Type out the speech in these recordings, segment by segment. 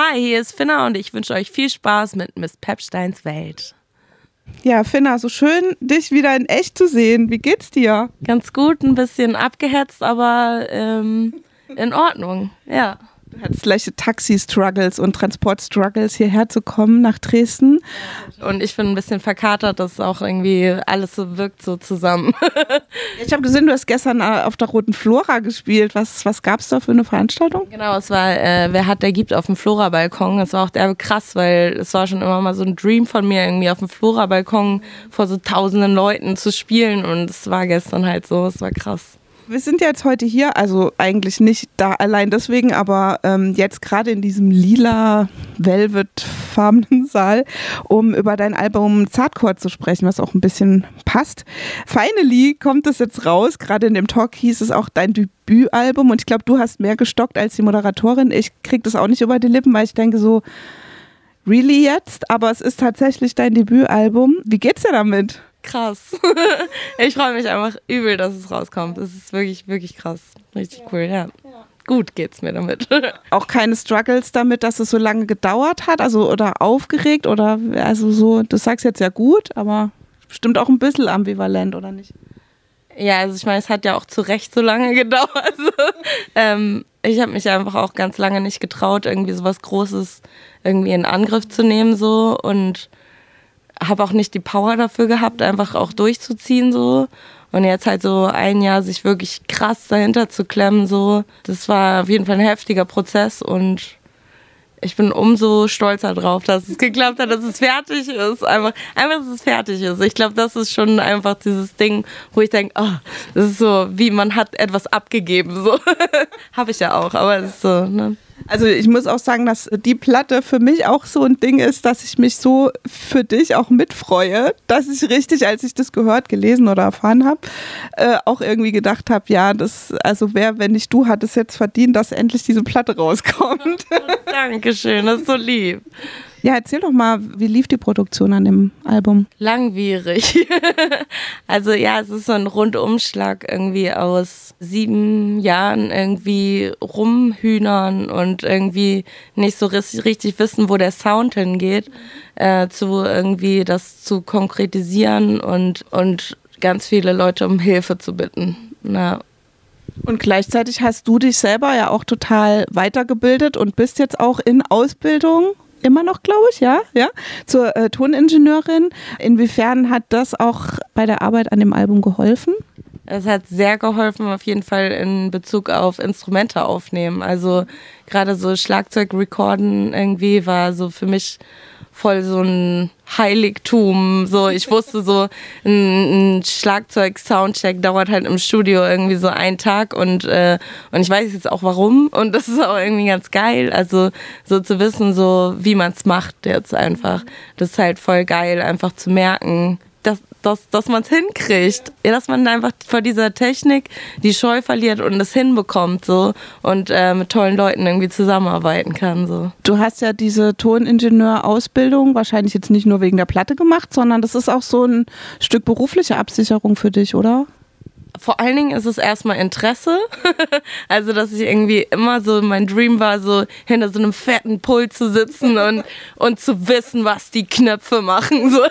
Hi, hier ist Finna und ich wünsche euch viel Spaß mit Miss Pepsteins Welt. Ja, Finna, so schön, dich wieder in echt zu sehen. Wie geht's dir? Ganz gut, ein bisschen abgehetzt, aber ähm, in Ordnung, ja. Du hattest leichte Taxi-Struggles und Transport-Struggles hierher zu kommen nach Dresden. Und ich bin ein bisschen verkatert, dass auch irgendwie alles so wirkt so zusammen. ich habe gesehen, du hast gestern äh, auf der Roten Flora gespielt. Was, was gab es da für eine Veranstaltung? Genau, es war äh, Wer hat, der gibt auf dem Flora-Balkon. Es war auch derbe krass, weil es war schon immer mal so ein Dream von mir, irgendwie auf dem Flora-Balkon vor so tausenden Leuten zu spielen. Und es war gestern halt so, es war krass wir sind jetzt heute hier, also eigentlich nicht da allein deswegen, aber ähm, jetzt gerade in diesem lila Velvet-farbenen Saal, um über dein Album Zartcore zu sprechen, was auch ein bisschen passt. Finally kommt es jetzt raus. Gerade in dem Talk hieß es auch dein Debütalbum und ich glaube, du hast mehr gestockt als die Moderatorin. Ich kriege das auch nicht über die Lippen, weil ich denke so, really jetzt? Aber es ist tatsächlich dein Debütalbum. Wie geht's dir damit? Krass. ich freue mich einfach übel, dass es rauskommt. Es ist wirklich, wirklich krass. Richtig cool, ja. Gut geht's mir damit. Auch keine Struggles damit, dass es so lange gedauert hat, also oder aufgeregt oder also so, du sagst jetzt ja gut, aber bestimmt auch ein bisschen ambivalent, oder nicht? Ja, also ich meine, es hat ja auch zu Recht so lange gedauert. Also, ähm, ich habe mich einfach auch ganz lange nicht getraut, irgendwie so was Großes irgendwie in Angriff zu nehmen so und habe auch nicht die Power dafür gehabt, einfach auch durchzuziehen so. Und jetzt halt so ein Jahr sich wirklich krass dahinter zu klemmen, so, das war auf jeden Fall ein heftiger Prozess und ich bin umso stolzer drauf, dass es geklappt hat, dass es fertig ist. Einfach, einfach dass es fertig ist. Ich glaube, das ist schon einfach dieses Ding, wo ich denke, oh, das ist so, wie man hat etwas abgegeben. So. Habe ich ja auch, aber es ist so, ne? Also ich muss auch sagen, dass die Platte für mich auch so ein Ding ist, dass ich mich so für dich auch mitfreue, dass ich richtig, als ich das gehört, gelesen oder erfahren habe, äh, auch irgendwie gedacht habe, ja, das, also wer, wenn nicht du, hat es jetzt verdient, dass endlich diese Platte rauskommt. Dankeschön, das ist so lieb. Ja, erzähl doch mal, wie lief die Produktion an dem Album? Langwierig. also ja, es ist so ein Rundumschlag irgendwie aus sieben Jahren irgendwie rumhühnern und irgendwie nicht so richtig wissen, wo der Sound hingeht, äh, zu irgendwie das zu konkretisieren und, und ganz viele Leute um Hilfe zu bitten. Na, und gleichzeitig hast du dich selber ja auch total weitergebildet und bist jetzt auch in Ausbildung immer noch, glaube ich, ja, ja, zur äh, Toningenieurin. Inwiefern hat das auch bei der Arbeit an dem Album geholfen? Es hat sehr geholfen, auf jeden Fall in Bezug auf Instrumente aufnehmen. Also gerade so Schlagzeug-Recorden irgendwie war so für mich voll so ein Heiligtum. So, ich wusste so, ein, ein Schlagzeug-Soundcheck dauert halt im Studio irgendwie so einen Tag und, äh, und ich weiß jetzt auch warum und das ist auch irgendwie ganz geil. Also so zu wissen, so wie man es macht jetzt einfach. Das ist halt voll geil, einfach zu merken, dass, dass man es hinkriegt. Ja, dass man einfach vor dieser Technik die Scheu verliert und es hinbekommt so und äh, mit tollen Leuten irgendwie zusammenarbeiten kann. So. Du hast ja diese Toningenieur-Ausbildung wahrscheinlich jetzt nicht nur wegen der Platte gemacht, sondern das ist auch so ein Stück berufliche Absicherung für dich, oder? Vor allen Dingen ist es erstmal Interesse. also, dass ich irgendwie immer so, mein Dream war, so hinter so einem fetten Pult zu sitzen und, und zu wissen, was die Knöpfe machen. So.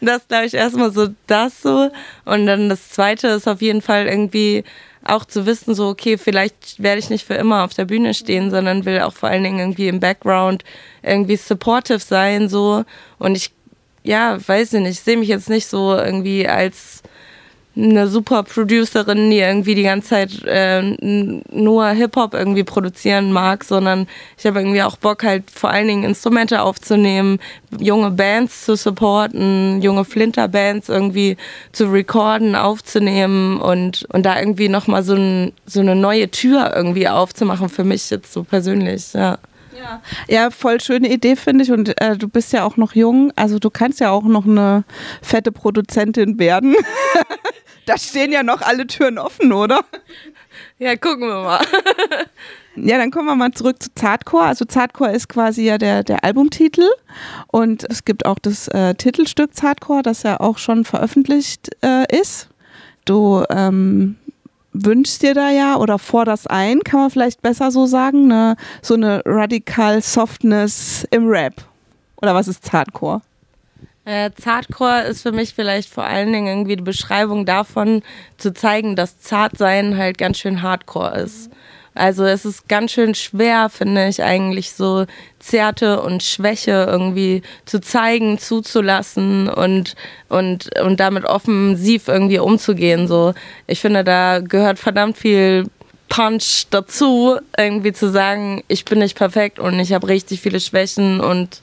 Das glaube ich erstmal so das so. Und dann das zweite ist auf jeden Fall irgendwie auch zu wissen, so, okay, vielleicht werde ich nicht für immer auf der Bühne stehen, sondern will auch vor allen Dingen irgendwie im Background irgendwie supportive sein, so. Und ich, ja, weiß ich nicht, ich sehe mich jetzt nicht so irgendwie als eine super Producerin, die irgendwie die ganze Zeit äh, nur Hip-Hop irgendwie produzieren mag, sondern ich habe irgendwie auch Bock, halt vor allen Dingen Instrumente aufzunehmen, junge Bands zu supporten, junge Flinter-Bands irgendwie zu recorden, aufzunehmen und, und da irgendwie nochmal so, ein, so eine neue Tür irgendwie aufzumachen für mich jetzt so persönlich, ja. Ja. ja, voll schöne Idee, finde ich. Und äh, du bist ja auch noch jung. Also du kannst ja auch noch eine fette Produzentin werden. da stehen ja noch alle Türen offen, oder? Ja, gucken wir mal. Ja, dann kommen wir mal zurück zu Zartcore. Also Zartcore ist quasi ja der, der Albumtitel und es gibt auch das äh, Titelstück Zartcore, das ja auch schon veröffentlicht äh, ist. Du ähm, wünschst dir da ja oder forderst ein, kann man vielleicht besser so sagen, ne? so eine Radical Softness im Rap. Oder was ist Zartcore? Äh, Zartcore ist für mich vielleicht vor allen Dingen irgendwie die Beschreibung davon, zu zeigen, dass Zartsein halt ganz schön Hardcore ist. Also es ist ganz schön schwer, finde ich, eigentlich so Zärte und Schwäche irgendwie zu zeigen, zuzulassen und, und, und damit offensiv irgendwie umzugehen. So. Ich finde, da gehört verdammt viel Punch dazu, irgendwie zu sagen, ich bin nicht perfekt und ich habe richtig viele Schwächen und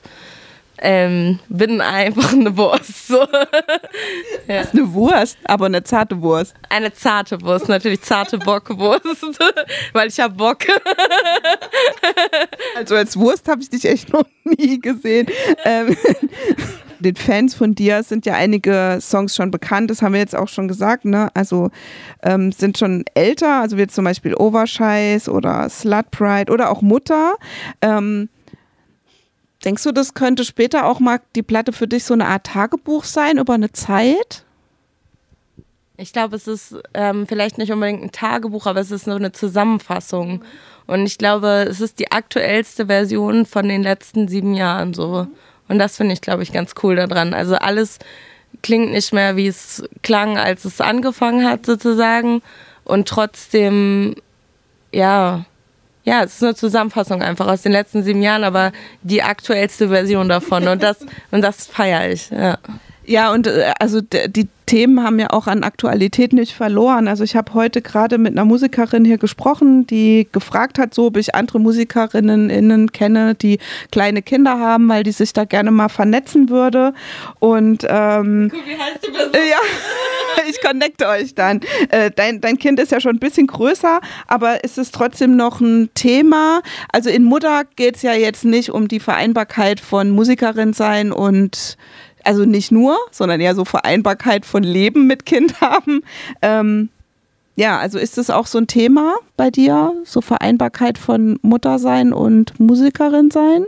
ähm, bin einfach eine Wurst. So. ja. ist eine Wurst, aber eine zarte Wurst. Eine zarte Wurst, natürlich zarte Bockwurst, weil ich habe Bock. also als Wurst habe ich dich echt noch nie gesehen. Ähm, den Fans von dir sind ja einige Songs schon bekannt, das haben wir jetzt auch schon gesagt, ne? Also ähm, sind schon älter, also wie zum Beispiel Overscheiß oder Slut Pride oder auch Mutter. Ähm, Denkst du, das könnte später auch mal die Platte für dich so eine Art Tagebuch sein über eine Zeit? Ich glaube, es ist ähm, vielleicht nicht unbedingt ein Tagebuch, aber es ist nur eine Zusammenfassung. Und ich glaube, es ist die aktuellste Version von den letzten sieben Jahren so. Und das finde ich, glaube ich, ganz cool daran. Also alles klingt nicht mehr, wie es klang, als es angefangen hat, sozusagen. Und trotzdem, ja, ja, es ist eine Zusammenfassung einfach aus den letzten sieben Jahren, aber die aktuellste Version davon. Und das, und das feiere ich. Ja. Ja, und äh, also die Themen haben ja auch an Aktualität nicht verloren. Also ich habe heute gerade mit einer Musikerin hier gesprochen, die gefragt hat, so ob ich andere Musikerinnen innen kenne, die kleine Kinder haben, weil die sich da gerne mal vernetzen würde. Und ähm, Guck, wie heißt die Person? Ja, ich connecte euch dann. Äh, dein, dein Kind ist ja schon ein bisschen größer, aber ist es trotzdem noch ein Thema? Also in Mutter geht es ja jetzt nicht um die Vereinbarkeit von Musikerin sein und also nicht nur, sondern eher so Vereinbarkeit von Leben mit Kind haben. Ähm, ja, also ist es auch so ein Thema bei dir, so Vereinbarkeit von Muttersein und Musikerin sein?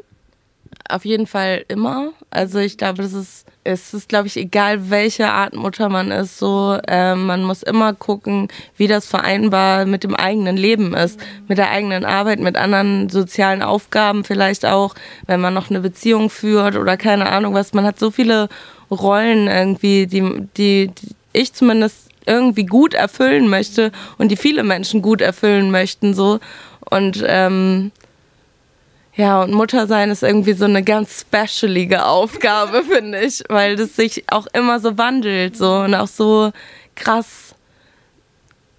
Auf jeden Fall immer. Also ich glaube, das ist es ist, glaube ich, egal, welche Art Mutter man ist, so, äh, man muss immer gucken, wie das vereinbar mit dem eigenen Leben ist, mit der eigenen Arbeit, mit anderen sozialen Aufgaben vielleicht auch, wenn man noch eine Beziehung führt oder keine Ahnung was. Man hat so viele Rollen irgendwie, die, die, die ich zumindest irgendwie gut erfüllen möchte und die viele Menschen gut erfüllen möchten, so. Und ähm, ja, und Muttersein ist irgendwie so eine ganz specialige Aufgabe, finde ich, weil das sich auch immer so wandelt, so und auch so krass.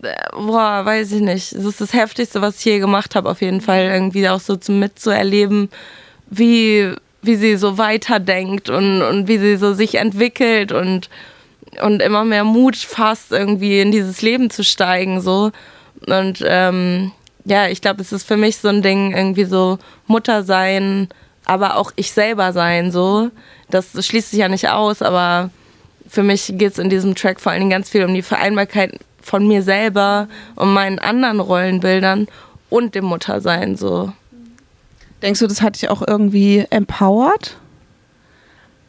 Äh, boah, weiß ich nicht. Es ist das Heftigste, was ich je gemacht habe, auf jeden Fall. Irgendwie auch so mitzuerleben, wie, wie sie so weiterdenkt und, und wie sie so sich entwickelt und, und immer mehr Mut fasst, irgendwie in dieses Leben zu steigen, so. Und ähm, ja, ich glaube, es ist für mich so ein Ding, irgendwie so Mutter sein, aber auch ich selber sein, so. Das schließt sich ja nicht aus, aber für mich geht es in diesem Track vor allen Dingen ganz viel um die Vereinbarkeit von mir selber, um meinen anderen Rollenbildern und dem Muttersein, so. Denkst du, das hat dich auch irgendwie empowered?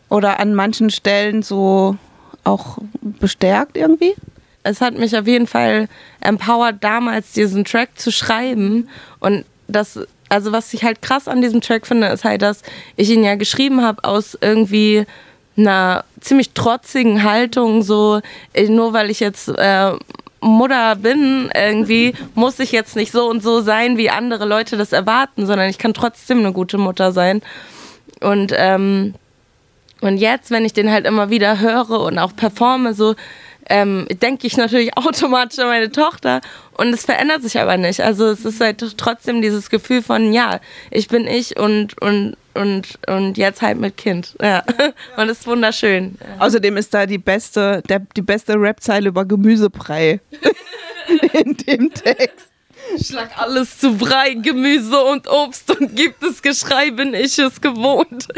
Oder an manchen Stellen so auch bestärkt irgendwie? Es hat mich auf jeden Fall empowered, damals diesen Track zu schreiben. Und das, also was ich halt krass an diesem Track finde, ist halt, dass ich ihn ja geschrieben habe aus irgendwie einer ziemlich trotzigen Haltung, so nur weil ich jetzt äh, Mutter bin, irgendwie muss ich jetzt nicht so und so sein, wie andere Leute das erwarten, sondern ich kann trotzdem eine gute Mutter sein. Und ähm, und jetzt, wenn ich den halt immer wieder höre und auch performe, so ähm, denke ich natürlich automatisch an meine Tochter und es verändert sich aber nicht. Also es ist halt trotzdem dieses Gefühl von, ja, ich bin ich und, und, und, und jetzt halt mit Kind. Ja. Und es ist wunderschön. Außerdem ist da die beste, der, die beste Rap-Zeile über Gemüsebrei in dem Text. Schlag alles zu Brei, Gemüse und Obst und gibt es Geschrei, bin ich es gewohnt.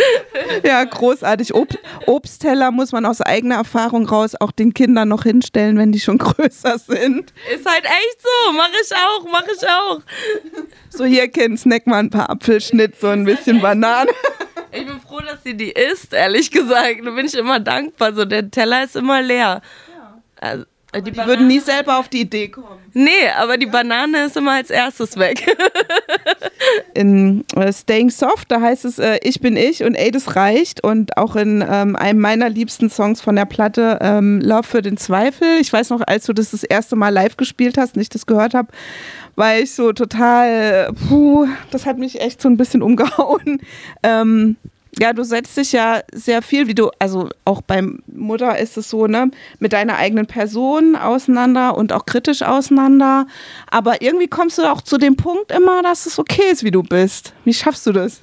Ja, großartig. Ob Obstteller muss man aus eigener Erfahrung raus auch den Kindern noch hinstellen, wenn die schon größer sind. Ist halt echt so. Mach ich auch, mach ich auch. So, hier, Kind, snack mal ein paar Apfelschnitt, so ein bisschen Banane. Ich bin froh, dass sie die isst, ehrlich gesagt. Da bin ich immer dankbar. So, der Teller ist immer leer. Ja. Also, Äh, die, die würden nie selber auf die Idee kommen. Nee, aber die Banane ist immer als erstes weg. in äh, Staying Soft, da heißt es äh, Ich bin ich und ey, das reicht. Und auch in ähm, einem meiner liebsten Songs von der Platte, ähm, Love für den Zweifel. Ich weiß noch, als du das das erste Mal live gespielt hast und ich das gehört habe, war ich so total, puh, das hat mich echt so ein bisschen umgehauen. Ähm, ja, du setzt dich ja sehr viel, wie du, also auch beim Mutter ist es so, ne, mit deiner eigenen Person auseinander und auch kritisch auseinander. Aber irgendwie kommst du auch zu dem Punkt immer, dass es okay ist, wie du bist. Wie schaffst du das?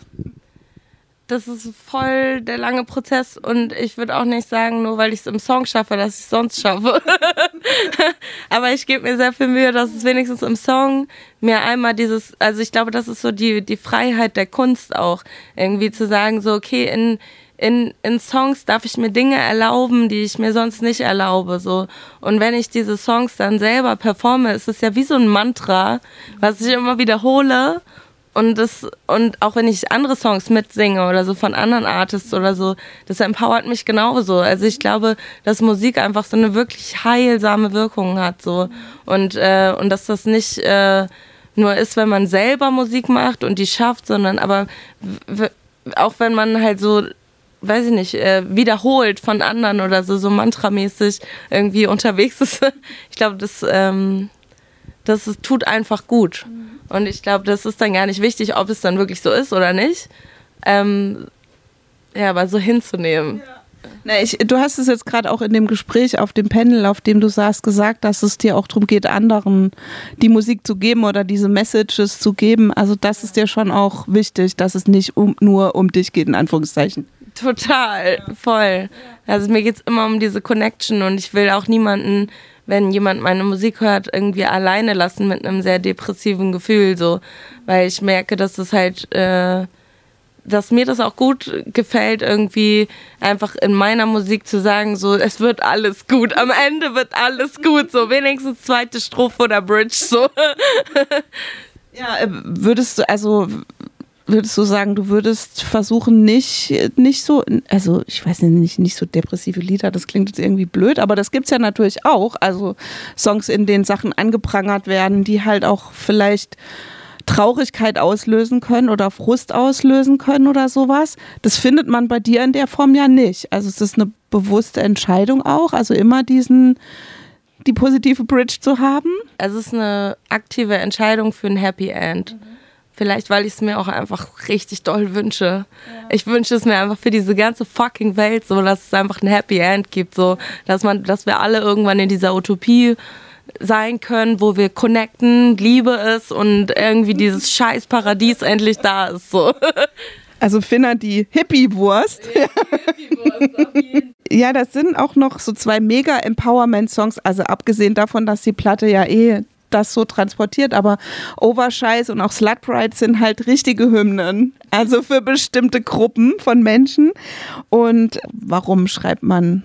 Das ist voll der lange Prozess und ich würde auch nicht sagen, nur weil ich es im Song schaffe, dass ich es sonst schaffe. Aber ich gebe mir sehr viel Mühe, dass es wenigstens im Song mir einmal dieses, also ich glaube, das ist so die, die Freiheit der Kunst auch, irgendwie zu sagen, so, okay, in, in, in Songs darf ich mir Dinge erlauben, die ich mir sonst nicht erlaube. So. Und wenn ich diese Songs dann selber performe, ist es ja wie so ein Mantra, was ich immer wiederhole und das, und auch wenn ich andere Songs mitsinge oder so von anderen Artists oder so, das empowert mich genauso. Also ich glaube, dass Musik einfach so eine wirklich heilsame Wirkung hat. So. Und, äh, und dass das nicht äh, nur ist, wenn man selber Musik macht und die schafft, sondern aber auch wenn man halt so weiß ich nicht, äh, wiederholt von anderen oder so, so mantramäßig irgendwie unterwegs ist. Ich glaube, das, ähm, das tut einfach gut. Mhm. Und ich glaube, das ist dann gar nicht wichtig, ob es dann wirklich so ist oder nicht. Ähm, ja, aber so hinzunehmen. Ja. Na, ich, du hast es jetzt gerade auch in dem Gespräch auf dem Panel, auf dem du saßt, gesagt, dass es dir auch darum geht, anderen die Musik zu geben oder diese Messages zu geben. Also das ist dir schon auch wichtig, dass es nicht um, nur um dich geht, in Anführungszeichen. Total, voll. Also mir geht es immer um diese Connection und ich will auch niemanden wenn jemand meine Musik hört, irgendwie alleine lassen mit einem sehr depressiven Gefühl, so, weil ich merke, dass es halt, äh, dass mir das auch gut gefällt, irgendwie einfach in meiner Musik zu sagen, so, es wird alles gut, am Ende wird alles gut, so, wenigstens zweite Strophe oder Bridge, so. Ja, äh, würdest du, also würdest du sagen, du würdest versuchen, nicht, nicht so, also ich weiß nicht, nicht so depressive Lieder, das klingt jetzt irgendwie blöd, aber das gibt es ja natürlich auch. Also Songs, in denen Sachen angeprangert werden, die halt auch vielleicht Traurigkeit auslösen können oder Frust auslösen können oder sowas. Das findet man bei dir in der Form ja nicht. Also es ist eine bewusste Entscheidung auch, also immer diesen die positive Bridge zu haben. Es ist eine aktive Entscheidung für ein Happy End. Mhm. Vielleicht, weil ich es mir auch einfach richtig doll wünsche. Ja. Ich wünsche es mir einfach für diese ganze fucking Welt so, dass es einfach ein Happy End gibt, so, dass man, dass wir alle irgendwann in dieser Utopie sein können, wo wir connecten, Liebe ist und irgendwie dieses scheiß Paradies endlich da ist, so. Also Finna die Hippie-Wurst. Ja, Hippie ja, das sind auch noch so zwei mega Empowerment-Songs, also abgesehen davon, dass die Platte ja eh das so transportiert, aber Overscheiß und auch Slutpride sind halt richtige Hymnen. Also für bestimmte Gruppen von Menschen. Und warum schreibt man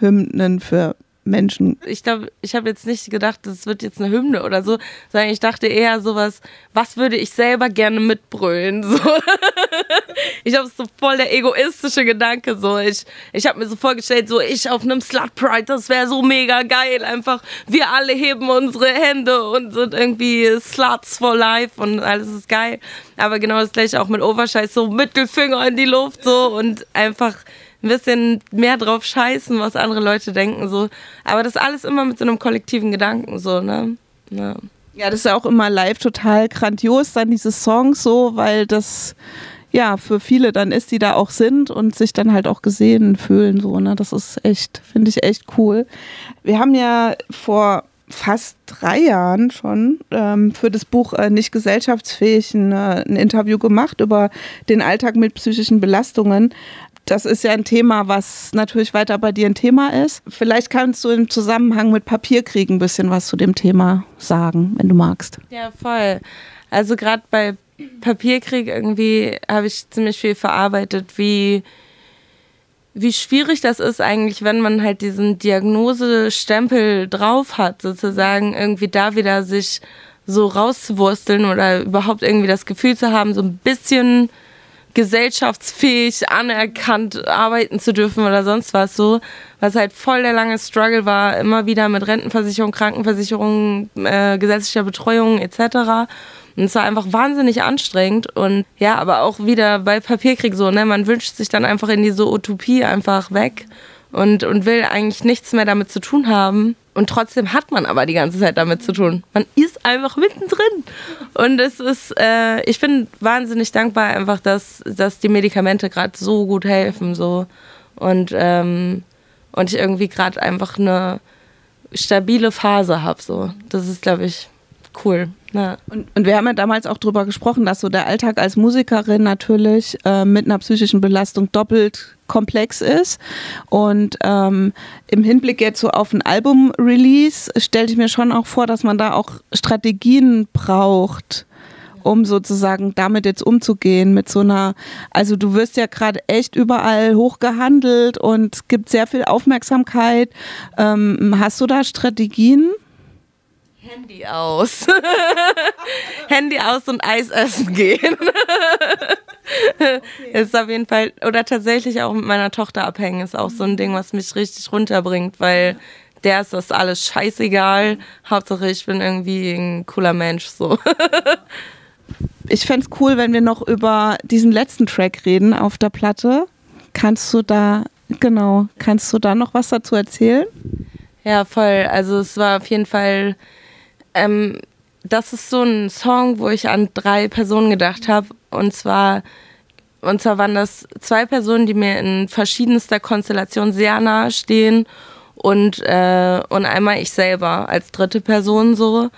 Hymnen für Menschen. Ich glaube, ich habe jetzt nicht gedacht, das wird jetzt eine Hymne oder so, sondern ich dachte eher sowas, was würde ich selber gerne mitbrüllen? So. ich habe so voll der egoistische Gedanke. So. Ich, ich habe mir so vorgestellt, so ich auf einem Slut Pride, das wäre so mega geil. Einfach, wir alle heben unsere Hände und sind irgendwie Sluts for life und alles ist geil. Aber genau das gleiche auch mit Overscheiß, so Mittelfinger in die Luft so und einfach ein bisschen mehr drauf scheißen, was andere Leute denken. So. Aber das alles immer mit so einem kollektiven Gedanken, so, ne? Ja. ja, das ist ja auch immer live total grandios, dann diese Songs so, weil das ja für viele dann ist, die da auch sind und sich dann halt auch gesehen fühlen. So, ne? Das ist echt, finde ich echt cool. Wir haben ja vor fast drei Jahren schon ähm, für das Buch äh, Nicht gesellschaftsfähig ein, äh, ein Interview gemacht über den Alltag mit psychischen Belastungen. Das ist ja ein Thema, was natürlich weiter bei dir ein Thema ist. Vielleicht kannst du im Zusammenhang mit Papierkrieg ein bisschen was zu dem Thema sagen, wenn du magst. Ja, voll. Also gerade bei Papierkrieg irgendwie habe ich ziemlich viel verarbeitet, wie, wie schwierig das ist eigentlich, wenn man halt diesen Diagnosestempel drauf hat, sozusagen irgendwie da wieder sich so rauszuwursteln oder überhaupt irgendwie das Gefühl zu haben, so ein bisschen gesellschaftsfähig, anerkannt arbeiten zu dürfen oder sonst was so. Was halt voll der lange Struggle war, immer wieder mit Rentenversicherung, Krankenversicherung, äh, gesetzlicher Betreuung etc. Und es war einfach wahnsinnig anstrengend und ja, aber auch wieder bei Papierkrieg so, ne? Man wünscht sich dann einfach in diese Utopie einfach weg und, und will eigentlich nichts mehr damit zu tun haben. Und trotzdem hat man aber die ganze Zeit damit zu tun. Man ist einfach mittendrin. Und es ist, äh, ich bin wahnsinnig dankbar einfach, dass, dass die Medikamente gerade so gut helfen. So. Und, ähm, und ich irgendwie gerade einfach eine stabile Phase habe. So. Das ist, glaube ich, cool. Ja. Und, und, wir haben ja damals auch darüber gesprochen, dass so der Alltag als Musikerin natürlich äh, mit einer psychischen Belastung doppelt komplex ist. Und ähm, im Hinblick jetzt so auf ein Album-Release stellte ich mir schon auch vor, dass man da auch Strategien braucht um sozusagen damit jetzt umzugehen mit so einer, also du wirst ja gerade echt überall hochgehandelt und es gibt sehr viel Aufmerksamkeit. Ähm, hast du da Strategien? Handy aus. Handy aus und Eis essen gehen. okay. Ist auf jeden Fall, oder tatsächlich auch mit meiner Tochter abhängen, ist auch so ein Ding, was mich richtig runterbringt, weil der ist das alles scheißegal. Hauptsache ich bin irgendwie ein cooler Mensch, so. ich fände es cool, wenn wir noch über diesen letzten Track reden auf der Platte. Kannst du da, genau, kannst du da noch was dazu erzählen? Ja, voll. Also es war auf jeden Fall ähm, das ist so ein Song, wo ich an drei Personen gedacht habe. Und zwar, und zwar waren das zwei Personen, die mir in verschiedenster Konstellation sehr nahe stehen. Und, äh, und einmal ich selber als dritte Person so.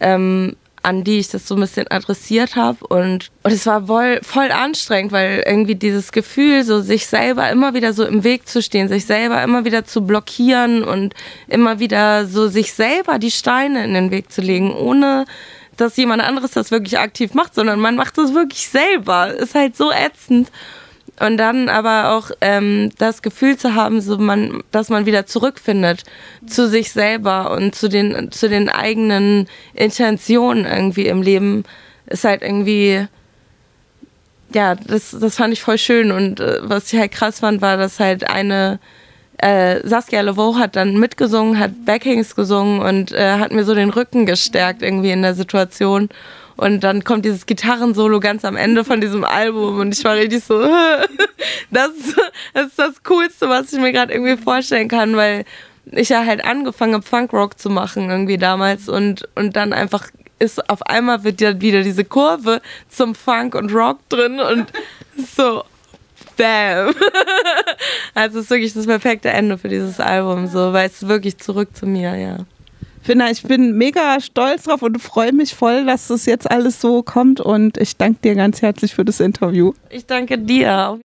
Ähm, an die ich das so ein bisschen adressiert habe. Und, und es war voll, voll anstrengend, weil irgendwie dieses Gefühl, so sich selber immer wieder so im Weg zu stehen, sich selber immer wieder zu blockieren und immer wieder so sich selber die Steine in den Weg zu legen, ohne dass jemand anderes das wirklich aktiv macht, sondern man macht das wirklich selber. Ist halt so ätzend. Und dann aber auch ähm, das Gefühl zu haben, so man, dass man wieder zurückfindet zu sich selber und zu den, zu den eigenen Intentionen irgendwie im Leben, ist halt irgendwie, ja, das, das fand ich voll schön. Und äh, was ich halt krass fand, war, dass halt eine äh, Saskia Leveau hat dann mitgesungen, hat Backings gesungen und äh, hat mir so den Rücken gestärkt irgendwie in der Situation. Und dann kommt dieses Gitarrensolo ganz am Ende von diesem Album und ich war richtig so, das, das ist das Coolste, was ich mir gerade irgendwie vorstellen kann, weil ich ja halt angefangen habe, Funkrock zu machen irgendwie damals und, und dann einfach ist auf einmal wird ja wieder diese Kurve zum Funk und Rock drin und so, bam. Also es ist wirklich das perfekte Ende für dieses Album, so, weil es wirklich zurück zu mir, ja. Finna, ich bin mega stolz drauf und freue mich voll, dass das jetzt alles so kommt und ich danke dir ganz herzlich für das Interview. Ich danke dir.